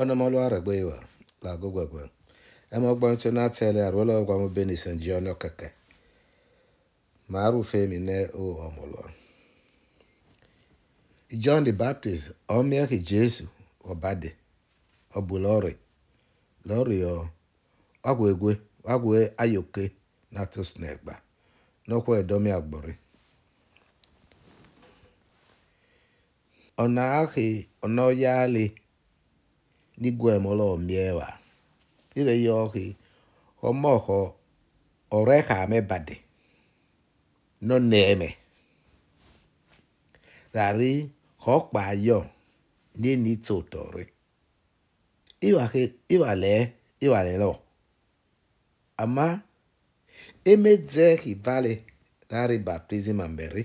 ona malwara gbewa la gogwagwe ema gbantu na tele arwala gwa mo benison ji ono keke maru femi ne o omolwa John the Baptist omia ki Jesu obade obulori lori o agwegwe agwe ayoke na tusnegba n'ọkwa edomi agbori ọna ahị ọna ọya alị nigwemolo miewa ile yoki omoho oreha me bade no neme rari hokpa yo ni ni totore iwa ke iwa le iwa le lo ama emedze ki vale rari baptism amberi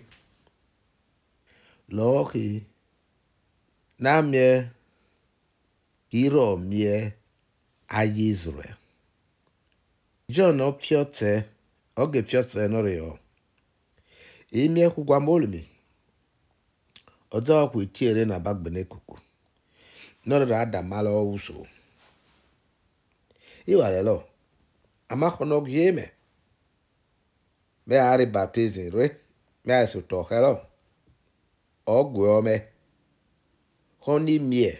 lo ki na mie iro mie ayi Israel. John opiote oge piote norio. Imi ekugwa molmi. Ozawa kuitiere na bagbene kuku. Norira adamala owuso. Iwa lelo. Amakhonog yeme. Me ari baptizin re. Me asu tokhelo. Ogwe ome. Honi mie.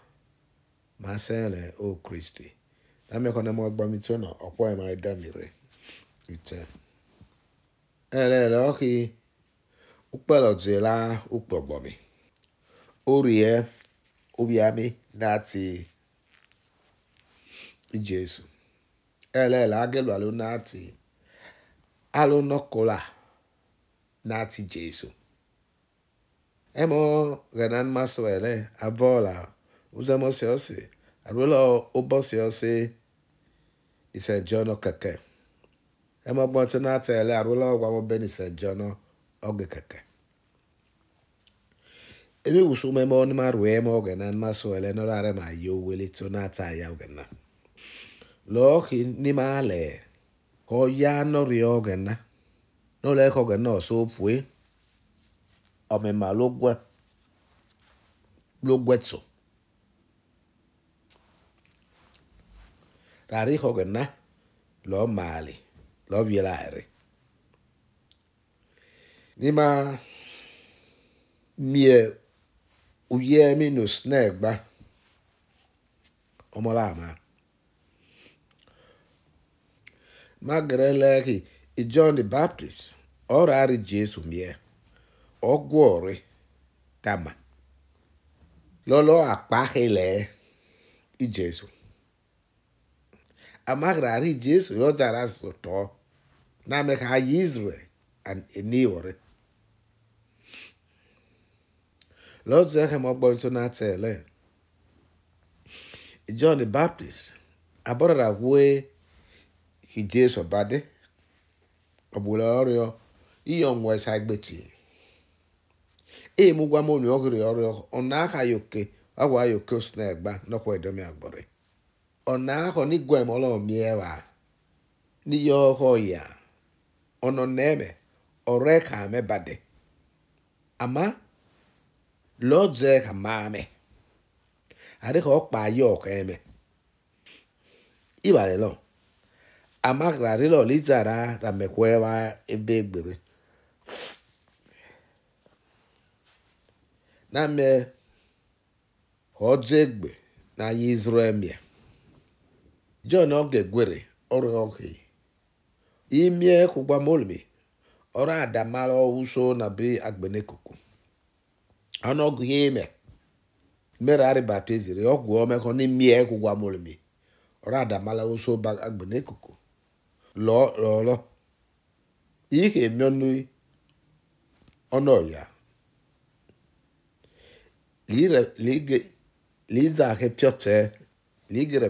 ma sele o kristi na mekwana magbamitwe na ọkwa ma damire ite elele ọkị ukpelodzela ukpogbomi orie obiami nati jesu elele agelwalo nati alonokola nati jesu emo renan maswele avola usamos si hace arulo obo se si ise jono keke ema gbo ti na tele ogwa mo ben ise oge keke ebe usu me mo ni e na ma so ele no rare ma yo wele to na ta ya oge na lo ki ala ma le ko ya na no le ko na rari hogana lo mali lo violare nima mie uye mi no snake ba ọmọláàmá magreleki John the Baptist ọrọ arị Jesu mie ọgwụ ọrị kama lọlọ akpa hele ijesu amaghịrarị Jesu rọzara asụsụ tọọ na-ame ka anyị Israel eniwere lọtụ ehe ma ọgbọ ntụ na-ata ele John the Baptist abụrụla wee ki Jesu ọbade ọgbụla ọrịọ iyi ọnwa ịsa gbechi ee mụ gwa m onye ọgụrụ ọrịọ ọ na-aka ya oke agwa ya oke osi na-egba nọkwa edomi agbọrị ọ̀nà ahọ̀ n'igwem ọlọmiẹwa nihe ọhọ ya na-eme ọrẹ ka mẹbadẹ ama lọdze ka maame adị ka ọkpa ya ọkọ eme ibalẹ lọ amagra rilọ lizara ramẹkwẹwa ebe gbere na mẹ ọdze egbe na ayé israel mìíràn. John oge gwere ọrụ oge imie kugba ọrụ adamala owuso na be agbenekuku ọnụ ya ime mere arị ọgwụ omekọ n'imie kugba ọrụ adamala owuso agbenekuku lọọ ihe ọnụ lizahe ligere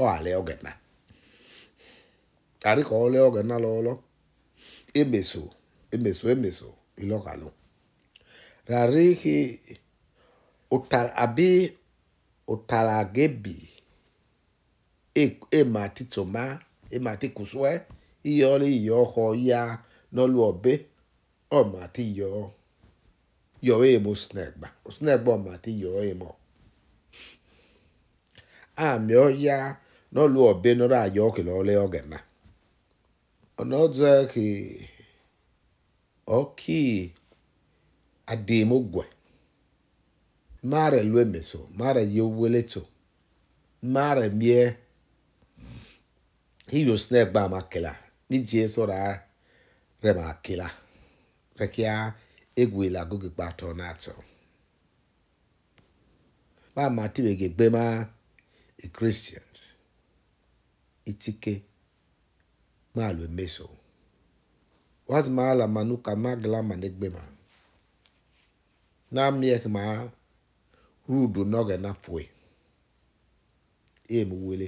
ọ ala ogena arị ka ọ lee ogena lụlọ emeso emeso emeso ilọkalụ rarịghị ụtarabi ụtaragebi ematitoma ematikụsue iyi ọrụ iyi ọhọ ya n'ọlụ obe ọmati yọọ yọọ emo snegba snegba ọmati yọọ emo amịọ ya n'olu ọbẹ n'ọrụ ayọ kele ọlẹ ọgẹ na ọnọdụ ke ọkì ademogwe mara lu emeso mara ye weleto mara mie hiyo snap ba makela ni jesu ra re makela egwu egwela gogo to na-atọ ma ma tiwege gbe ma a e christians itike nalụ emeso wazima ala manu ka magla manegbe ma na miek ma rudu n'oge na pue emu wele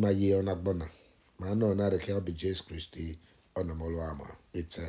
ma ye ọna gbọna ma anọ na reke obi jesu kristi ọnọmọlụ ama ete